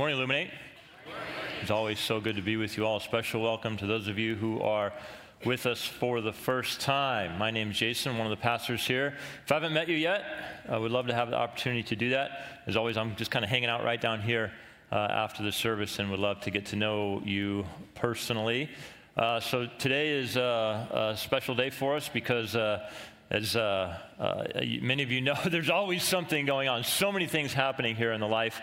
Good morning, Illuminate. It's always so good to be with you all. A Special welcome to those of you who are with us for the first time. My name is Jason, one of the pastors here. If I haven't met you yet, I would love to have the opportunity to do that. As always, I'm just kind of hanging out right down here uh, after the service and would love to get to know you personally. Uh, so today is a, a, special day for us because. Uh, as uh, uh, many of you know, there's always something going on, so many things happening here in the life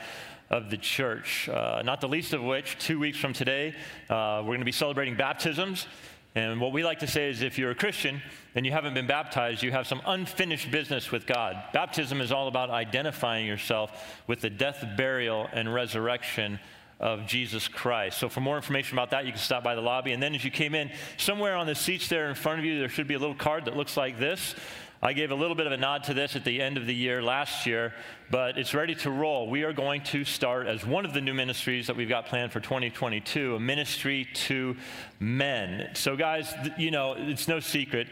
of the church. Uh, not the least of which, two weeks from today, uh, we're going to be celebrating baptisms. And what we like to say is if you're a Christian and you haven't been baptized, you have some unfinished business with God. Baptism is all about identifying yourself with the death, burial, and resurrection of Jesus Christ. So, for more information about that, you can stop by the lobby. And then, as you came in, somewhere on the seats there in front of you, there should be a little card that looks like this. I gave a little bit of a nod to this at the end of the year last year, but it's ready to roll. We are going to start as one of the new ministries that we've got planned for 2022, a ministry to men. So, guys, you know, it's no secret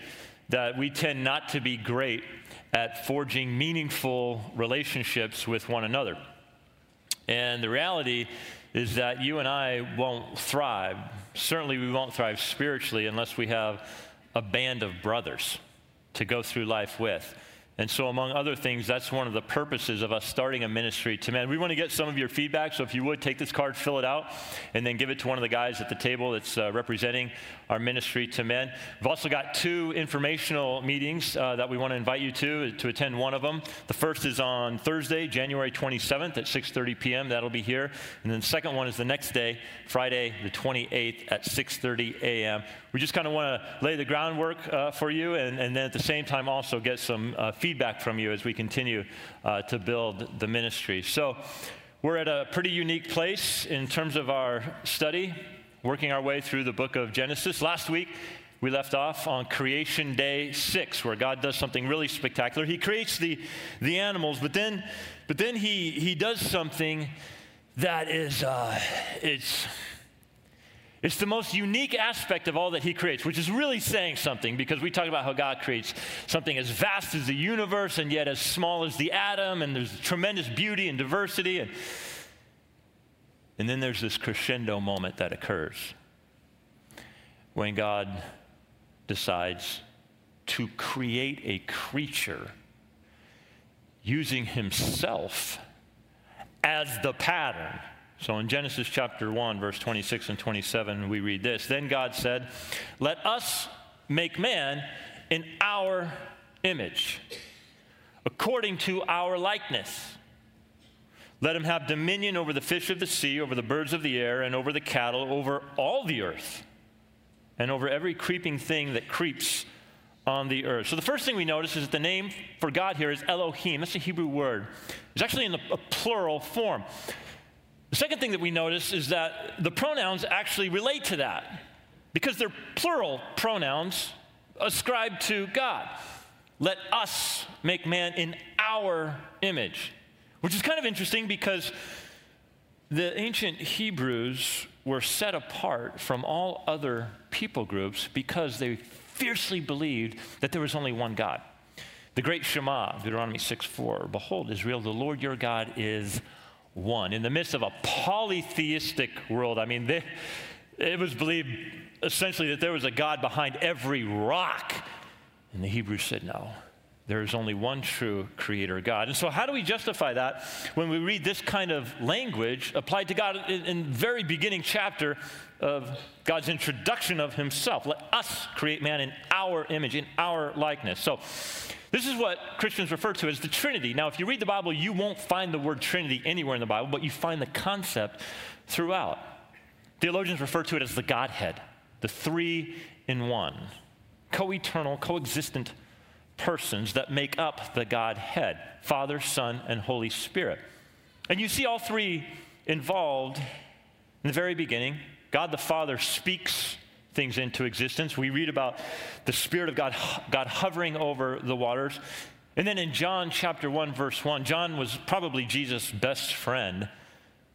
that we tend not to be great at forging meaningful relationships with one another. And the reality is that you and I won't thrive. Certainly, we won't thrive spiritually unless we have a band of brothers to go through life with. And so, among other things, that's one of the purposes of us starting a ministry to men. We want to get some of your feedback, so if you would take this card, fill it out, and then give it to one of the guys at the table that's uh, representing our ministry to men. We've also got two informational meetings uh, that we want to invite you to to attend one of them. The first is on Thursday, January 27th at 6:30 p.m. That'll be here, and then the second one is the next day, Friday, the 28th at 6:30 a.m. We just kind of want to lay the groundwork uh, for you, and, and, then at the same time also get some uh, feedback from you as we continue uh, to build the ministry. So, we're at a pretty unique place in terms of our study, working our way through the book of Genesis. Last week, we left off on creation day six, where God does something really spectacular. He creates the, the animals, but then, but then he, he does something that is, uh, it's, it's the most unique aspect of all that He creates, which is really saying something because we talk about how God creates something as vast as the universe and yet as small as the atom, and there's tremendous beauty and diversity. And, and then there's this crescendo moment that occurs when God decides to create a creature using Himself as the pattern so in Genesis chapter 1, verse 26 and 27, we read this Then God said, Let us make man in our image, according to our likeness. Let him have dominion over the fish of the sea, over the birds of the air, and over the cattle, over all the earth, and over every creeping thing that creeps on the earth. So the first thing we notice is that the name for God here is Elohim. That's a Hebrew word. It's actually in a plural form. The second thing that we notice is that the pronouns actually relate to that because they're plural pronouns ascribed to God. Let us make man in our image, which is kind of interesting because the ancient Hebrews were set apart from all other people groups because they fiercely believed that there was only one God. The great Shema, Deuteronomy 6 4, Behold, Israel, the Lord your God is one. In the midst of a polytheistic world, I mean, they, it was believed essentially that there was a God behind every rock. And the Hebrews said, no, there is only one true creator God. And so, how do we justify that when we read this kind of language applied to God in, in very beginning chapter of God's introduction of Himself? Let us create man in our image, in our likeness. So, this is what Christians refer to as the Trinity. Now, if you read the Bible, you won't find the word Trinity anywhere in the Bible, but you find the concept throughout. Theologians refer to it as the Godhead, the three in one, co eternal, coexistent persons that make up the Godhead Father, Son, and Holy Spirit. And you see all three involved in the very beginning. God the Father speaks things into existence. We read about the Spirit of God, God hovering over the waters. And then in John chapter 1, verse 1, John was probably Jesus' best friend.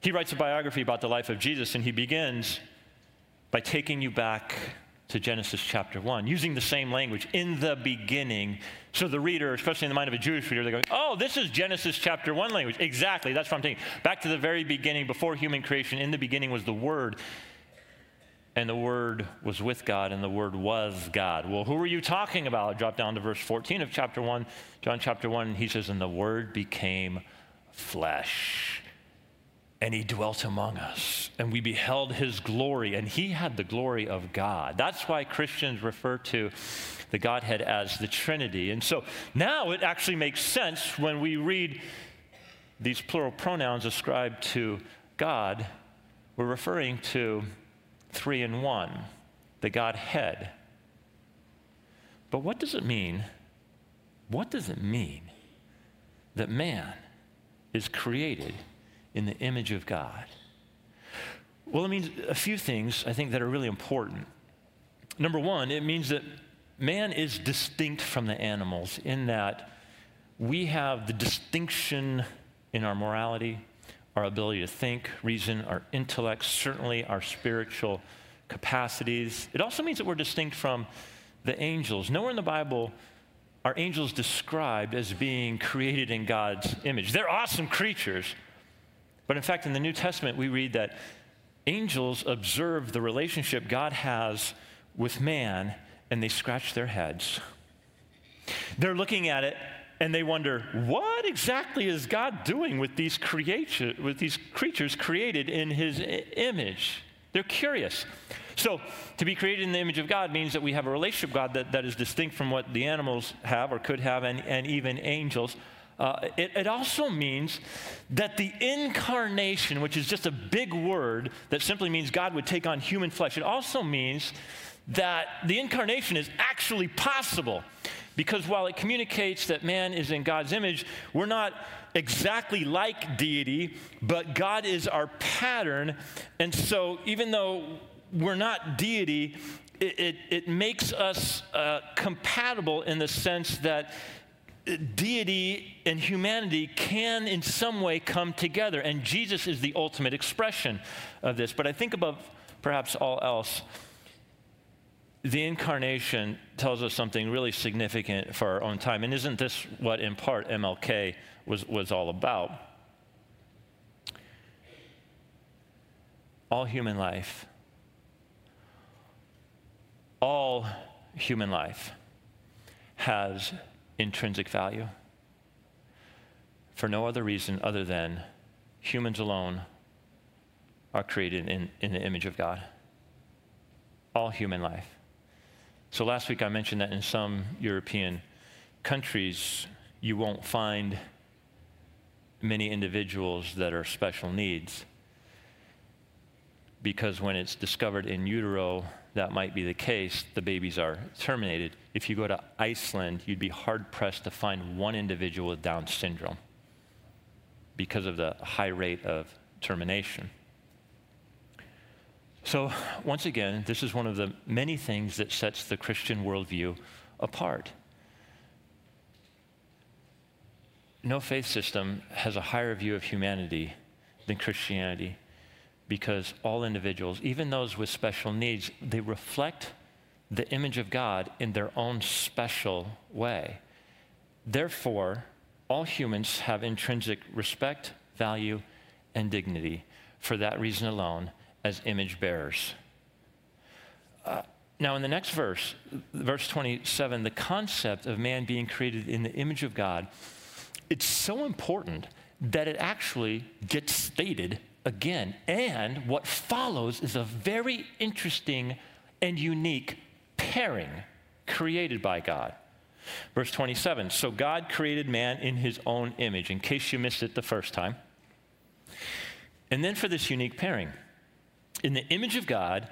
He writes a biography about the life of Jesus, and he begins by taking you back to Genesis chapter 1, using the same language, in the beginning. So the reader, especially in the mind of a Jewish reader, they're going, oh, this is Genesis chapter 1 language. Exactly, that's what I'm taking. Back to the very beginning, before human creation, in the beginning was the Word. And the Word was with God, and the Word was God. Well, who are you talking about? Drop down to verse 14 of chapter 1, John chapter 1, he says, And the Word became flesh and he dwelt among us, and we beheld his glory, and he had the glory of God. That's why Christians refer to the Godhead as the Trinity. And so now it actually makes sense when we read these plural pronouns ascribed to God, we're referring to three in one, the Godhead. But what does it mean? What does it mean that man is created? in the image of God? Well, it means a few things I think that are really important. Number one, it means that man is distinct from the animals in that we have the distinction in our morality, our ability to think, reason, our intellect, certainly our spiritual capacities. It also means that we're distinct from the angels. Nowhere in the Bible are angels described as being created in God's image. They're awesome creatures, but in fact, in the New Testament, we read that angels observe the relationship God has with man and they scratch their heads. They're looking at it and they wonder, what exactly is God doing with these, creation, with these creatures created in his image? They're curious. So, to be created in the image of God means that we have a relationship with God that, that is distinct from what the animals have or could have, and, and even angels. Uh, it, it, also means that the incarnation, which is just a big word that simply means God would take on human flesh, it also means that the incarnation is actually possible. Because while it communicates that man is in God's image, we're not exactly like deity, but God is our pattern. And so, even though we're not deity, it, it, it makes us uh, compatible in the sense that deity and humanity can in some way come together. And Jesus is the ultimate expression of this. But I think above perhaps all else, the incarnation tells us something really significant for our own time. And isn't this what, in part, MLK was, was all about? All human life, all human life has intrinsic value for no other reason other than humans alone are created in, in the image of God. All human life. So last week I mentioned that in some European countries, you won't find many individuals that are special needs because when it's discovered in utero that might be the case, the babies are terminated. If you go to Iceland, you'd be hard pressed to find one individual with Down syndrome because of the high rate of termination. So, once again, this is one of the many things that sets the Christian worldview apart. No faith system has a higher view of humanity than Christianity because all individuals, even those with special needs, they reflect the image of God in their own special way. Therefore, all humans have intrinsic respect, value, and dignity for that reason alone as image bearers. Uh, now, in the next verse, verse 27, the concept of man being created in the image of God, it's so important that it actually gets stated again. And what follows is a very interesting and unique pairing created by God. Verse 27 So God created man in his own image, in case you missed it the first time. And then for this unique pairing, in the image of God,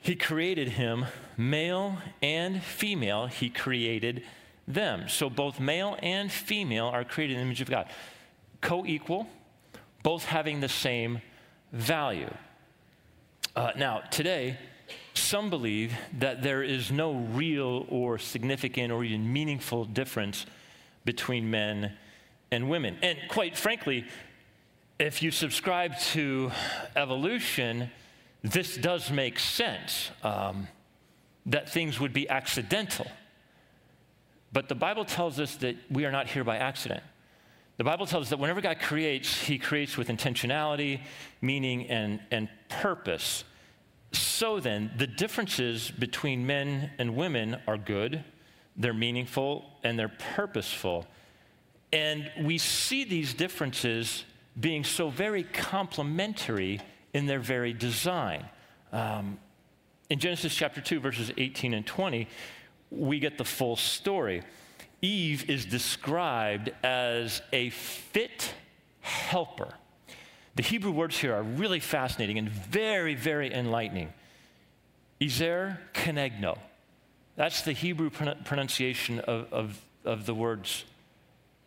he created him male and female, he created them. So both male and female are created in the image of God. Co equal, both having the same value. Uh, now, today, some believe that there is no real or significant or even meaningful difference between men and women. And quite frankly, if you subscribe to evolution, this does make sense. Um, that things would be accidental. But the Bible tells us that we are not here by accident. The Bible tells us that whenever God creates, he creates with intentionality, meaning, and, and purpose. So then, the differences between men and women are good, they're meaningful, and they're purposeful. And we see these differences being so very complementary in their very design. Um, in Genesis chapter 2, verses 18 and 20, we get the full story. Eve is described as a fit helper. The Hebrew words here are really fascinating and very, very enlightening. Ezer kenegdo. That's the Hebrew pronunciation of, of, of the words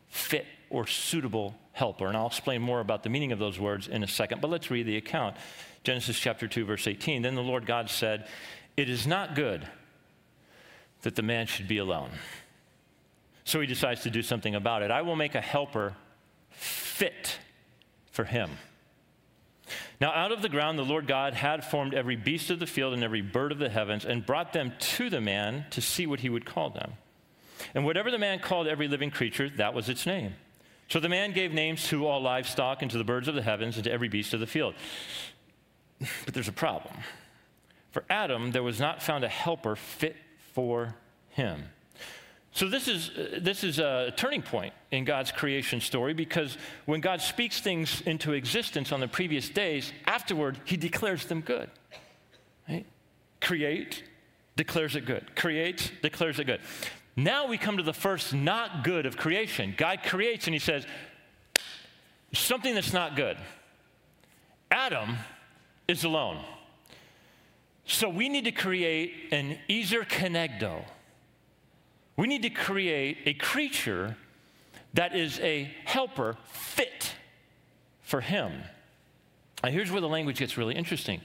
fit or suitable helper. And I'll explain more about the meaning of those words in a second. But let's read the account. Genesis chapter 2, verse 18. Then the Lord God said, It is not good that the man should be alone. So he decides to do something about it. I will make a helper fit for him. Now, out of the ground, the Lord God had formed every beast of the field and every bird of the heavens and brought them to the man to see what he would call them. And whatever the man called every living creature, that was its name. So the man gave names to all livestock and to the birds of the heavens and to every beast of the field. But there's a problem. For Adam, there was not found a helper fit for him. So, this is, this is a turning point in God's creation story because when God speaks things into existence on the previous days, afterward, he declares them good. Right? Create, declares it good. Creates, declares it good. Now we come to the first not good of creation. God creates and he says, something that's not good. Adam is alone. So we need to create an Ezer Kenegdo. We need to create a creature that is a helper fit for him. Now, here's where the language gets really interesting.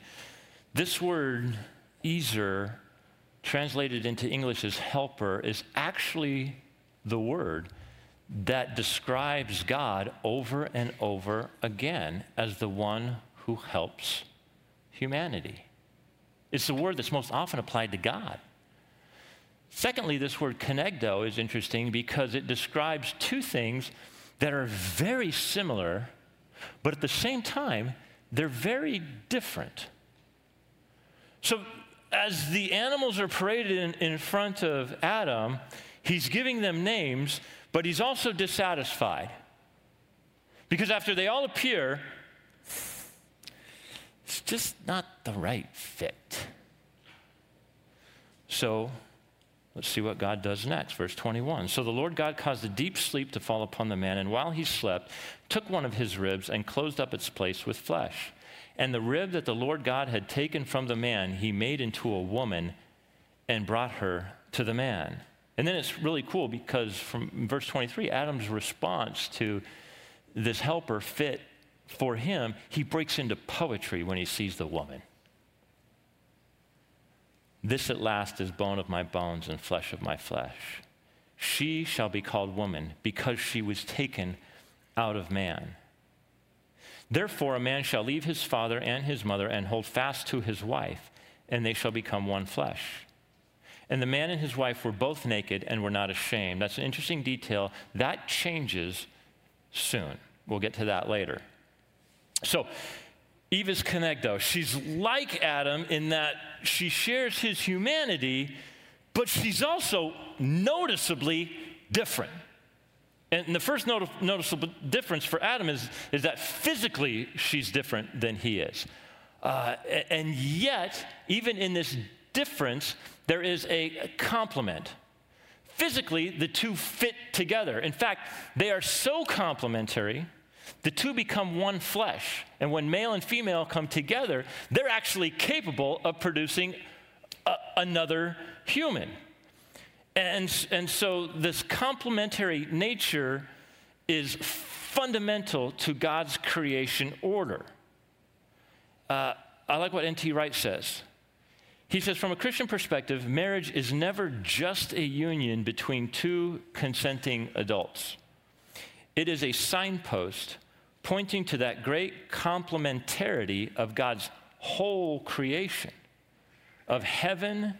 This word, Ezer, translated into English as helper, is actually the word that describes God over and over again as the one who helps humanity. It's the word that's most often applied to God. Secondly, this word kenegdo is interesting because it describes two things that are very similar, but at the same time, they're very different. So, as the animals are paraded in, in front of Adam, he's giving them names, but he's also dissatisfied. Because after they all appear, it's just not the right fit. So let's see what God does next. Verse 21. So the Lord God caused a deep sleep to fall upon the man, and while he slept, took one of his ribs and closed up its place with flesh. And the rib that the Lord God had taken from the man, he made into a woman and brought her to the man. And then it's really cool because from verse 23, Adam's response to this helper fit for him, he breaks into poetry when he sees the woman. This at last is bone of my bones and flesh of my flesh. She shall be called woman because she was taken out of man. Therefore, a man shall leave his father and his mother and hold fast to his wife, and they shall become one flesh. And the man and his wife were both naked and were not ashamed. That's an interesting detail. That changes soon. We'll get to that later. So, Eve is kenegdo. She's like Adam in that she shares his humanity, but she's also noticeably different. And the first noticeable difference for Adam is, is that physically she's different than he is. Uh, and yet, even in this difference, there is a complement. Physically, the two fit together. In fact, they are so complementary the two become one flesh. And when male and female come together, they're actually capable of producing a, another human. And, and so this complementary nature is fundamental to God's creation order. Uh, I like what N.T. Wright says. He says, from a Christian perspective, marriage is never just a union between two consenting adults. It is a signpost pointing to that great complementarity of God's whole creation, of heaven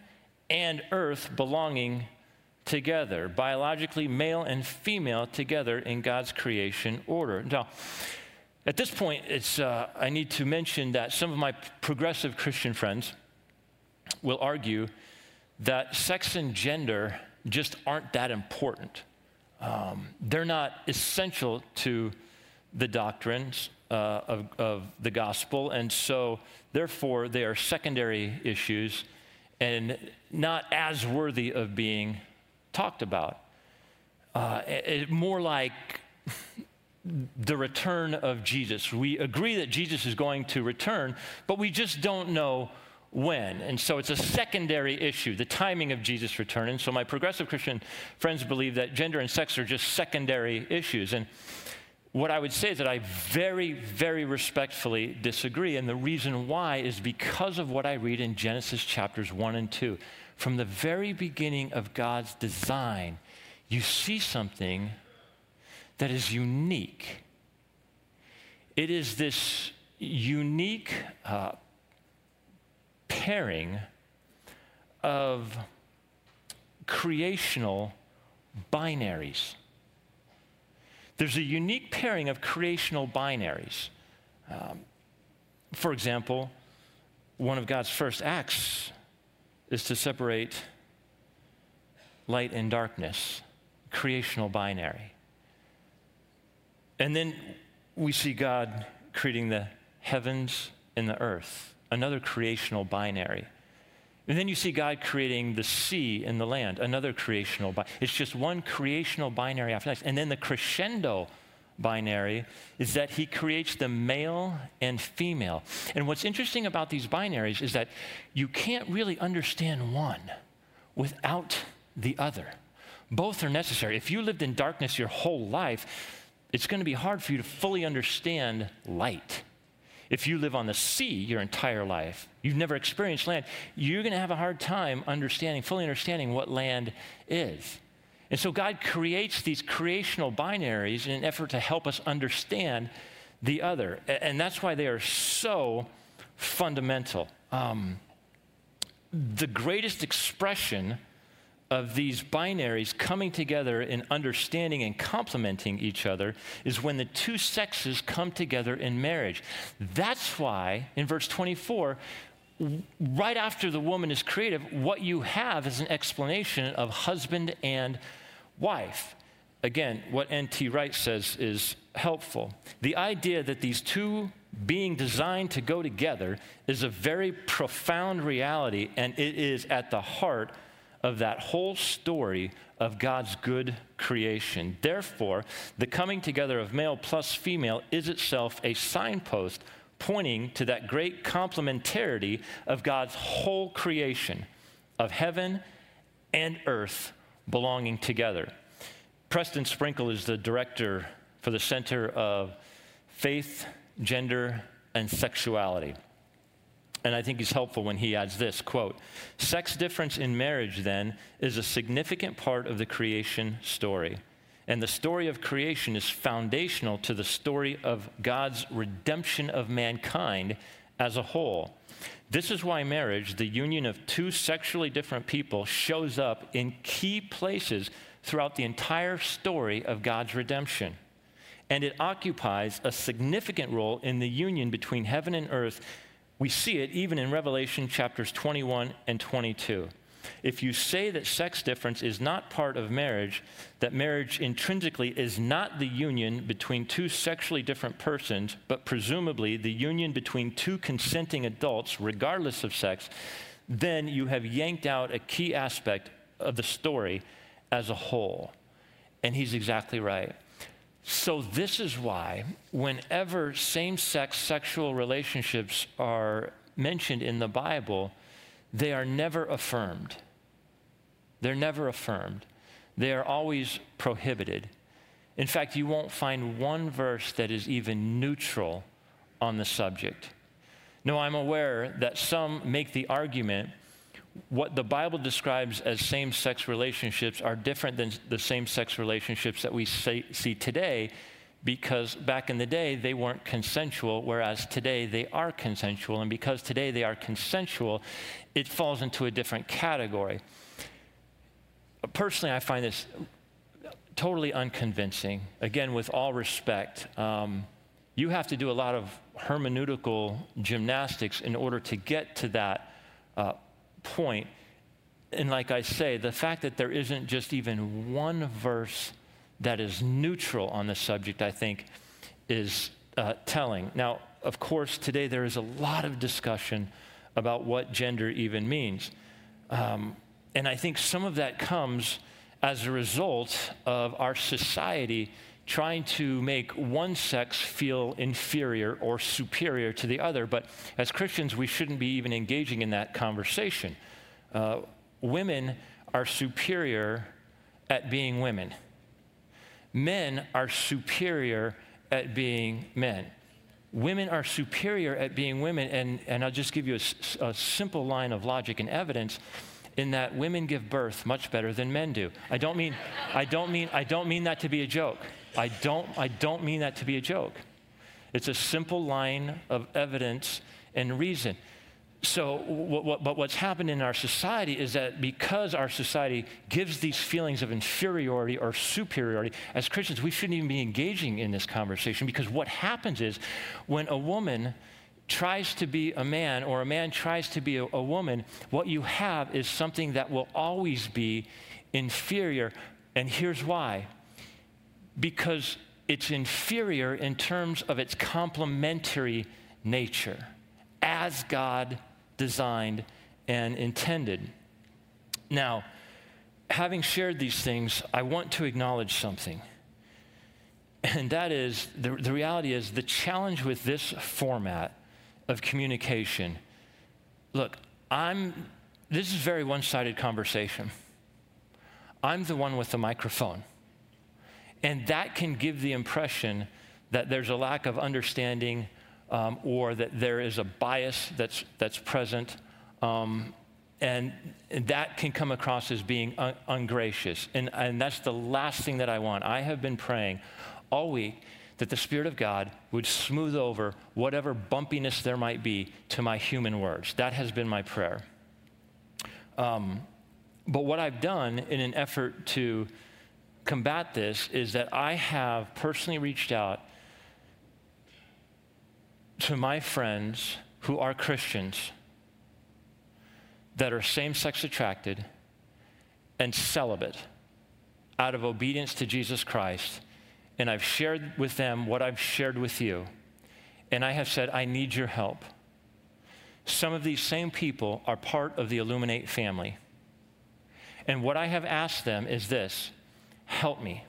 and earth belonging together, biologically male and female together in God's creation order. Now, at this point, it's, uh, I need to mention that some of my progressive Christian friends will argue that sex and gender just aren't that important. Um, they're not essential to the doctrines uh, of, of the gospel, and so therefore they are secondary issues and not as worthy of being talked about. Uh, it, more like the return of Jesus. We agree that Jesus is going to return, but we just don't know when. And so it's a secondary issue, the timing of Jesus' return. And so my progressive Christian friends believe that gender and sex are just secondary issues. And what I would say is that I very, very respectfully disagree. And the reason why is because of what I read in Genesis chapters 1 and 2. From the very beginning of God's design, you see something that is unique. It is this unique uh, pairing of creational binaries. There's a unique pairing of creational binaries. Um, for example, one of God's first acts is to separate light and darkness, creational binary. And then we see God creating the heavens and the earth, another creational binary. And then you see God creating the sea and the land, another creational binary. It's just one creational binary after next. And then the crescendo binary is that he creates the male and female. And what's interesting about these binaries is that you can't really understand one without the other. Both are necessary. If you lived in darkness your whole life, it's going to be hard for you to fully understand light. If you live on the sea your entire life, you've never experienced land, you're going to have a hard time understanding, fully understanding what land is. And so God creates these creational binaries in an effort to help us understand the other. And that's why they are so fundamental. Um, the greatest expression of these binaries coming together and understanding and complementing each other is when the two sexes come together in marriage. That's why, in verse 24, right after the woman is creative, what you have is an explanation of husband and wife. Again, what N.T. Wright says is helpful. The idea that these two being designed to go together is a very profound reality, and it is at the heart of that whole story of God's good creation. Therefore, the coming together of male plus female is itself a signpost pointing to that great complementarity of God's whole creation of heaven and earth belonging together. Preston Sprinkle is the director for the Center of Faith, Gender, and Sexuality. And I think he's helpful when he adds this quote, sex difference in marriage then is a significant part of the creation story. And the story of creation is foundational to the story of God's redemption of mankind as a whole. This is why marriage, the union of two sexually different people, shows up in key places throughout the entire story of God's redemption. And it occupies a significant role in the union between heaven and earth we see it even in Revelation chapters 21 and 22. If you say that sex difference is not part of marriage, that marriage intrinsically is not the union between two sexually different persons, but presumably the union between two consenting adults, regardless of sex, then you have yanked out a key aspect of the story as a whole. And he's exactly right. So, this is why, whenever same sex sexual relationships are mentioned in the Bible, they are never affirmed. They're never affirmed. They are always prohibited. In fact, you won't find one verse that is even neutral on the subject. No, I'm aware that some make the argument what the Bible describes as same sex relationships are different than the same sex relationships that we see today because back in the day they weren't consensual, whereas today they are consensual. And because today they are consensual, it falls into a different category. Personally, I find this totally unconvincing. Again, with all respect, um, you have to do a lot of hermeneutical gymnastics in order to get to that uh, point. And like I say, the fact that there isn't just even one verse that is neutral on the subject, I think, is uh, telling. Now, of course, today there is a lot of discussion about what gender even means. Um, and I think some of that comes as a result of our society trying to make one sex feel inferior or superior to the other. But as Christians, we shouldn't be even engaging in that conversation. Uh, women are superior at being women men are superior at being men. Women are superior at being women, and, and I'll just give you a, a simple line of logic and evidence in that women give birth much better than men do. I don't mean, I don't mean, I don't mean that to be a joke. I don't, I don't mean that to be a joke. It's a simple line of evidence and reason. So, but what's happened in our society is that because our society gives these feelings of inferiority or superiority, as Christians, we shouldn't even be engaging in this conversation because what happens is when a woman tries to be a man or a man tries to be a, a woman, what you have is something that will always be inferior. And here's why because it's inferior in terms of its complementary nature as God designed, and intended. Now, having shared these things, I want to acknowledge something. And that is the, the reality is the challenge with this format of communication. Look, I'm, this is very one sided conversation. I'm the one with the microphone. And that can give the impression that there's a lack of understanding um, or that there is a bias that's, that's present. Um, and that can come across as being un- ungracious. And, and that's the last thing that I want. I have been praying all week that the Spirit of God would smooth over whatever bumpiness there might be to my human words. That has been my prayer. Um, but what I've done in an effort to combat this is that I have personally reached out to my friends who are Christians that are same sex attracted and celibate out of obedience to Jesus Christ. And I've shared with them what I've shared with you. And I have said, I need your help. Some of these same people are part of the Illuminate family. And what I have asked them is this help me.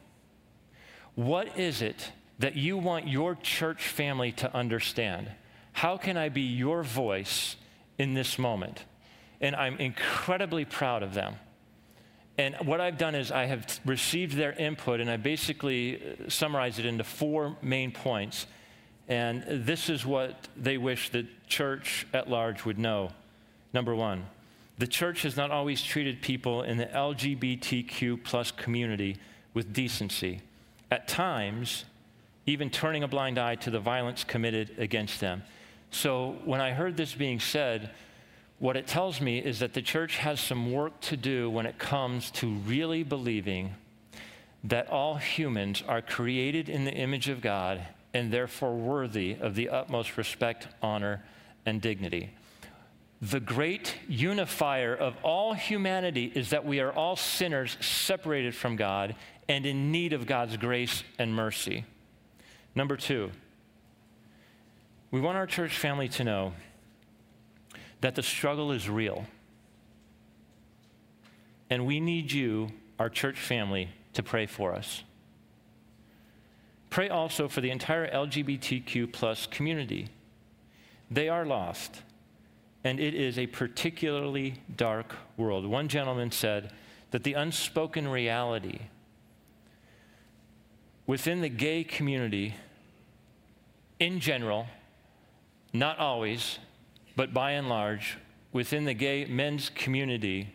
What is it that you want your church family to understand. How can I be your voice in this moment? And I'm incredibly proud of them. And what I've done is I have received their input and I basically uh, summarized it into four main points. And this is what they wish the church at large would know. Number one, the church has not always treated people in the LGBTQ plus community with decency. At times, even turning a blind eye to the violence committed against them. So when I heard this being said, what it tells me is that the church has some work to do when it comes to really believing that all humans are created in the image of God and therefore worthy of the utmost respect, honor, and dignity. The great unifier of all humanity is that we are all sinners separated from God and in need of God's grace and mercy. Number two, we want our church family to know that the struggle is real. And we need you, our church family, to pray for us. Pray also for the entire LGBTQ plus community. They are lost, and it is a particularly dark world. One gentleman said that the unspoken reality within the gay community in general, not always, but by and large, within the gay men's community,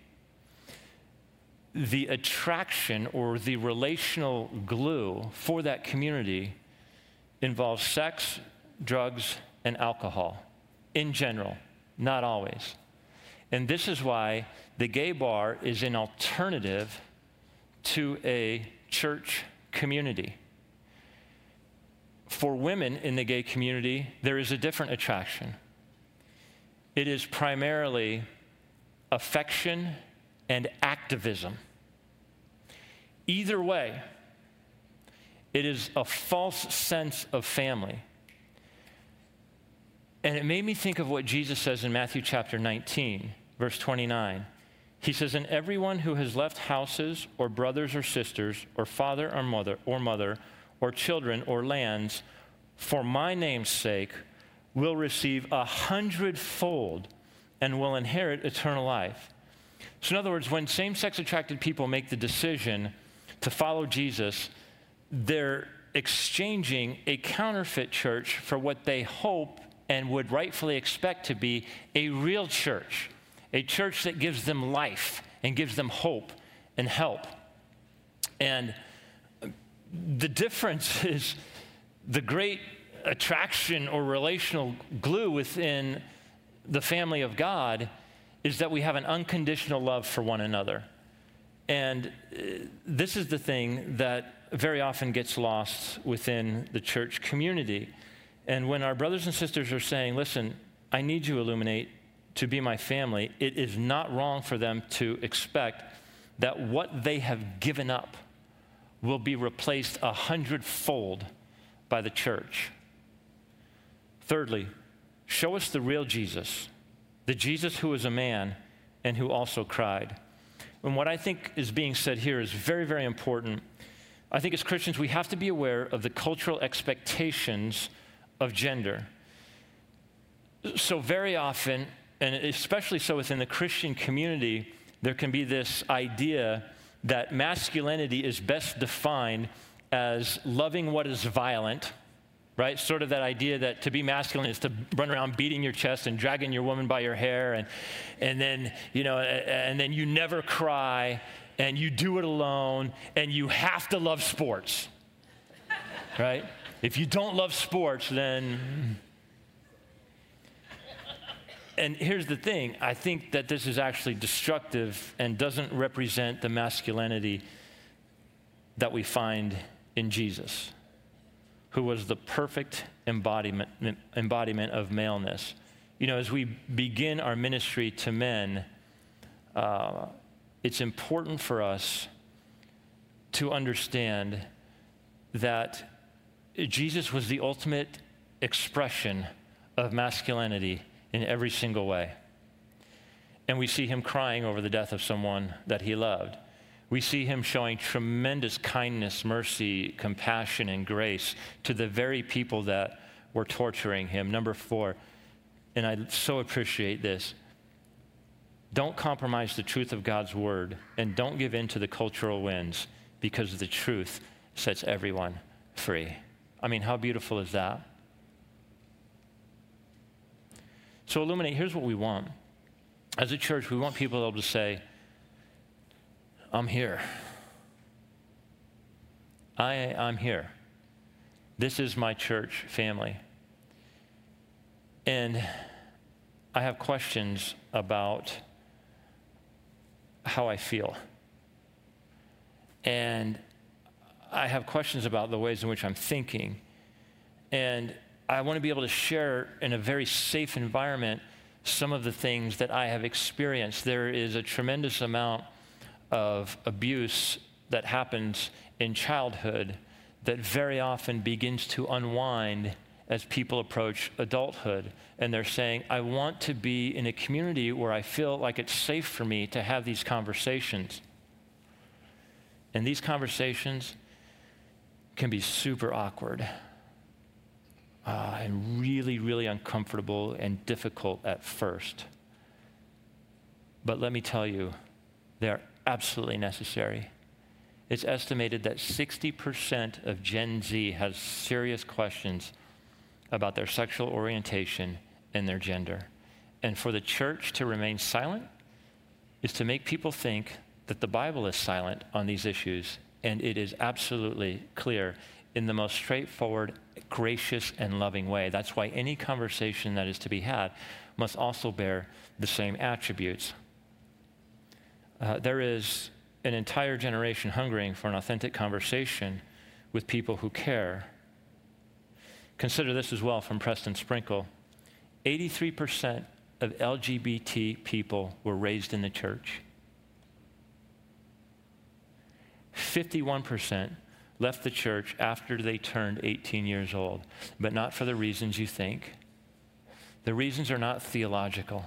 the attraction or the relational glue for that community involves sex, drugs, and alcohol in general, not always. And this is why the gay bar is an alternative to a church community. For women in the gay community, there is a different attraction. It is primarily affection and activism. Either way, it is a false sense of family. And it made me think of what Jesus says in Matthew chapter 19, verse 29. He says, And everyone who has left houses or brothers or sisters or father or mother or mother or children or lands for my name's sake will receive a hundredfold and will inherit eternal life. So, in other words, when same sex attracted people make the decision to follow Jesus, they're exchanging a counterfeit church for what they hope and would rightfully expect to be a real church, a church that gives them life and gives them hope and help. And the difference is the great attraction or relational glue within the family of God is that we have an unconditional love for one another. And uh, this is the thing that very often gets lost within the church community. And when our brothers and sisters are saying, listen, I need you, Illuminate, to be my family, it is not wrong for them to expect that what they have given up will be replaced a hundredfold by the church. Thirdly, show us the real Jesus, the Jesus who is a man and who also cried. And what I think is being said here is very, very important. I think as Christians, we have to be aware of the cultural expectations of gender. So, very often, and especially so within the Christian community, there can be this idea that masculinity is best defined as loving what is violent, right? Sort of that idea that to be masculine is to run around beating your chest and dragging your woman by your hair, and, and then, you know, and then you never cry, and you do it alone, and you have to love sports, right? If you don't love sports, then. Hmm, And here's the thing I think that this is actually destructive and doesn't represent the masculinity that we find in Jesus, who was the perfect embodiment, embodiment of maleness. You know, as we begin our ministry to men, uh, it's important for us to understand that Jesus was the ultimate expression of masculinity in every single way. And we see him crying over the death of someone that he loved. We see him showing tremendous kindness, mercy, compassion, and grace to the very people that were torturing him. Number four, and I so appreciate this don't compromise the truth of God's word and don't give in to the cultural winds because the truth sets everyone free. I mean, how beautiful is that? So, Illuminate, here's what we want. As a church, we want people to be able to say, I'm here. I, I'm here. This is my church family. And I have questions about how I feel. And I have questions about the ways in which I'm thinking. And I want to be able to share in a very safe environment some of the things that I have experienced. There is a tremendous amount of abuse that happens in childhood that very often begins to unwind as people approach adulthood. And they're saying, I want to be in a community where I feel like it's safe for me to have these conversations. And these conversations can be super awkward uh, and really, really uncomfortable and difficult at first. But let me tell you, they're absolutely necessary. It's estimated that 60% of Gen Z has serious questions about their sexual orientation and their gender. And for the church to remain silent is to make people think that the Bible is silent on these issues. And it is absolutely clear in the most straightforward, gracious, and loving way. That's why any conversation that is to be had must also bear the same attributes. Uh, there is an entire generation hungering for an authentic conversation with people who care. Consider this as well from Preston Sprinkle 83% of LGBT people were raised in the church. 51% left the church after they turned 18 years old, but not for the reasons you think. The reasons are not theological.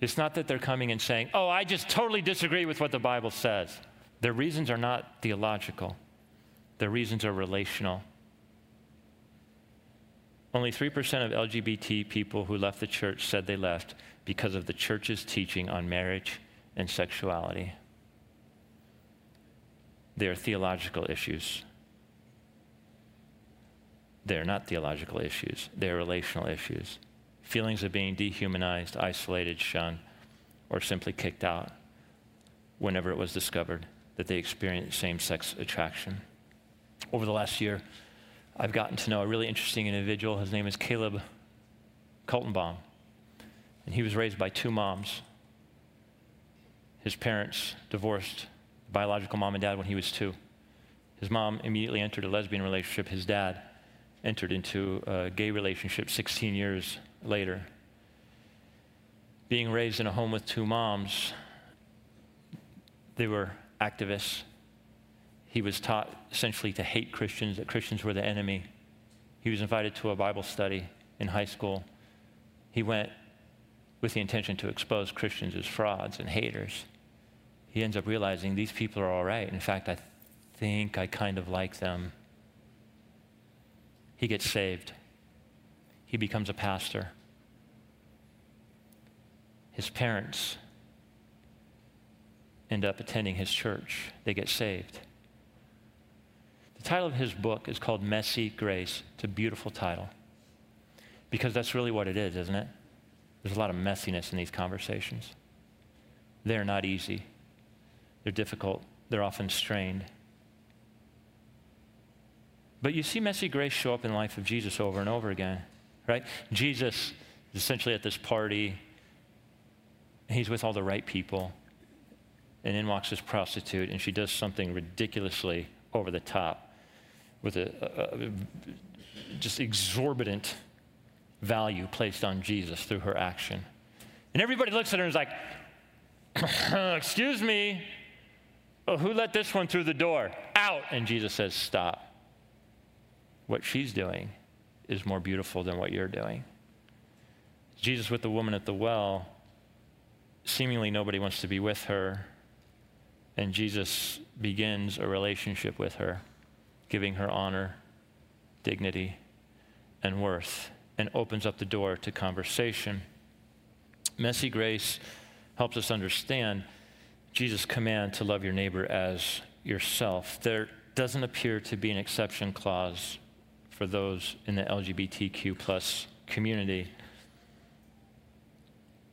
It's not that they're coming and saying, Oh, I just totally disagree with what the Bible says. Their reasons are not theological, their reasons are relational. Only 3% of LGBT people who left the church said they left because of the church's teaching on marriage and sexuality. They are theological issues. They're not theological issues, they're relational issues. Feelings of being dehumanized, isolated, shunned, or simply kicked out whenever it was discovered that they experienced same sex attraction. Over the last year, I've gotten to know a really interesting individual. His name is Caleb Kaltenbach. And he was raised by two moms. His parents divorced biological mom and dad when he was two. His mom immediately entered a lesbian relationship. His dad entered into a gay relationship 16 years later. Being raised in a home with two moms, they were activists. He was taught essentially to hate Christians, that Christians were the enemy. He was invited to a Bible study in high school. He went with the intention to expose Christians as frauds and haters he ends up realizing these people are all right. In fact, I think I kind of like them. He gets saved. He becomes a pastor. His parents end up attending his church. They get saved. The title of his book is called Messy Grace. It's a beautiful title because that's really what it is, isn't it? There's a lot of messiness in these conversations. They're not easy. They're difficult, they're often strained. But you see messy grace show up in the life of Jesus over and over again, right? Jesus is essentially at this party, he's with all the right people, and in walks this prostitute, and she does something ridiculously over the top with a, a, a just exorbitant value placed on Jesus through her action. And everybody looks at her and is like, Excuse me, Oh, who let this one through the door? Out. And Jesus says, Stop. What she's doing is more beautiful than what you're doing. Jesus with the woman at the well, seemingly nobody wants to be with her. And Jesus begins a relationship with her, giving her honor, dignity, and worth, and opens up the door to conversation. Messy grace helps us understand Jesus' command to love your neighbor as yourself, there doesn't appear to be an exception clause for those in the LGBTQ plus community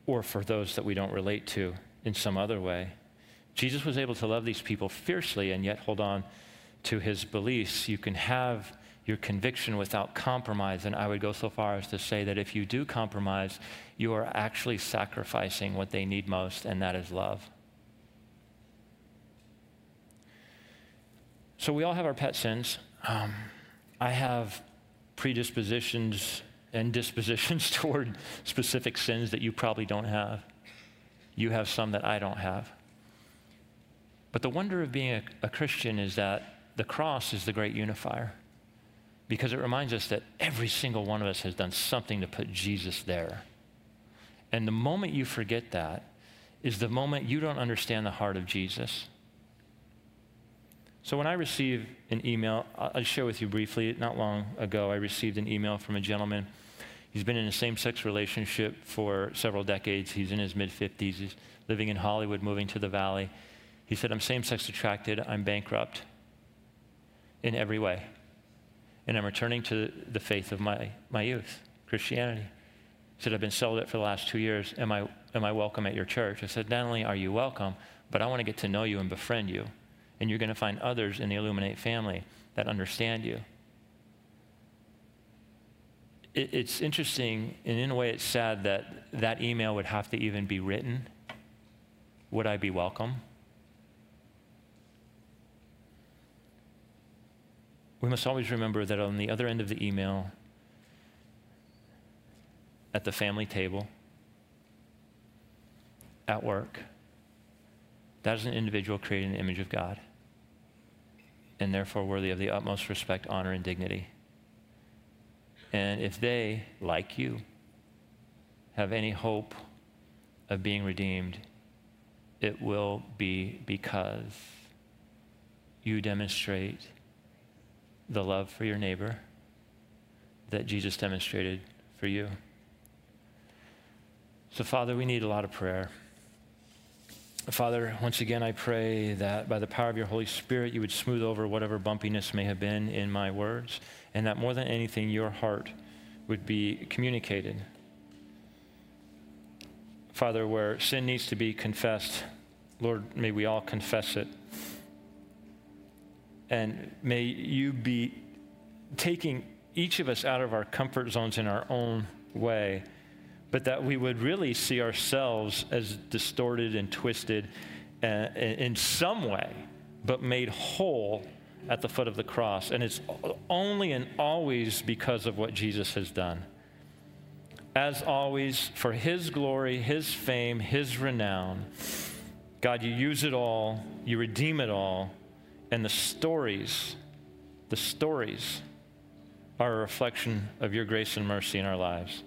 or for those that we don't relate to in some other way. Jesus was able to love these people fiercely and yet hold on to his beliefs. You can have your conviction without compromise. And I would go so far as to say that if you do compromise, you are actually sacrificing what they need most, and that is love. So we all have our pet sins. Um, I have predispositions and dispositions toward specific sins that you probably don't have. You have some that I don't have. But the wonder of being a, a Christian is that the cross is the great unifier because it reminds us that every single one of us has done something to put Jesus there. And the moment you forget that is the moment you don't understand the heart of Jesus. So when I receive an email, I'll share with you briefly. Not long ago, I received an email from a gentleman. He's been in a same sex relationship for several decades. He's in his mid 50s. He's living in Hollywood, moving to the valley. He said, I'm same sex attracted. I'm bankrupt in every way. And I'm returning to the faith of my, my youth, Christianity. He said, I've been celibate for the last two years. Am I, am I welcome at your church? I said, Not only are you welcome, but I want to get to know you and befriend you and you're going to find others in the Illuminate family that understand you. It, it's interesting, and in a way, it's sad that that email would have to even be written. Would I be welcome? We must always remember that on the other end of the email, at the family table, at work, that is an individual created in the image of God and therefore worthy of the utmost respect, honor, and dignity. And if they, like you, have any hope of being redeemed, it will be because you demonstrate the love for your neighbor that Jesus demonstrated for you. So, Father, we need a lot of prayer. Father, once again, I pray that by the power of your Holy Spirit, you would smooth over whatever bumpiness may have been in my words, and that more than anything, your heart would be communicated. Father, where sin needs to be confessed, Lord, may we all confess it. And may you be taking each of us out of our comfort zones in our own way but that we would really see ourselves as distorted and twisted uh, in some way, but made whole at the foot of the cross. And it's only and always because of what Jesus has done. As always, for His glory, His fame, His renown, God, you use it all, you redeem it all, and the stories, the stories are a reflection of your grace and mercy in our lives.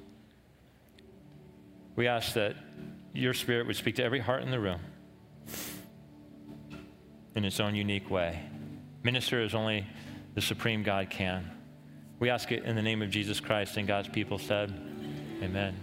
We ask that your spirit would speak to every heart in the room in its own unique way. Minister as only the supreme God can. We ask it in the name of Jesus Christ, and God's people said, Amen.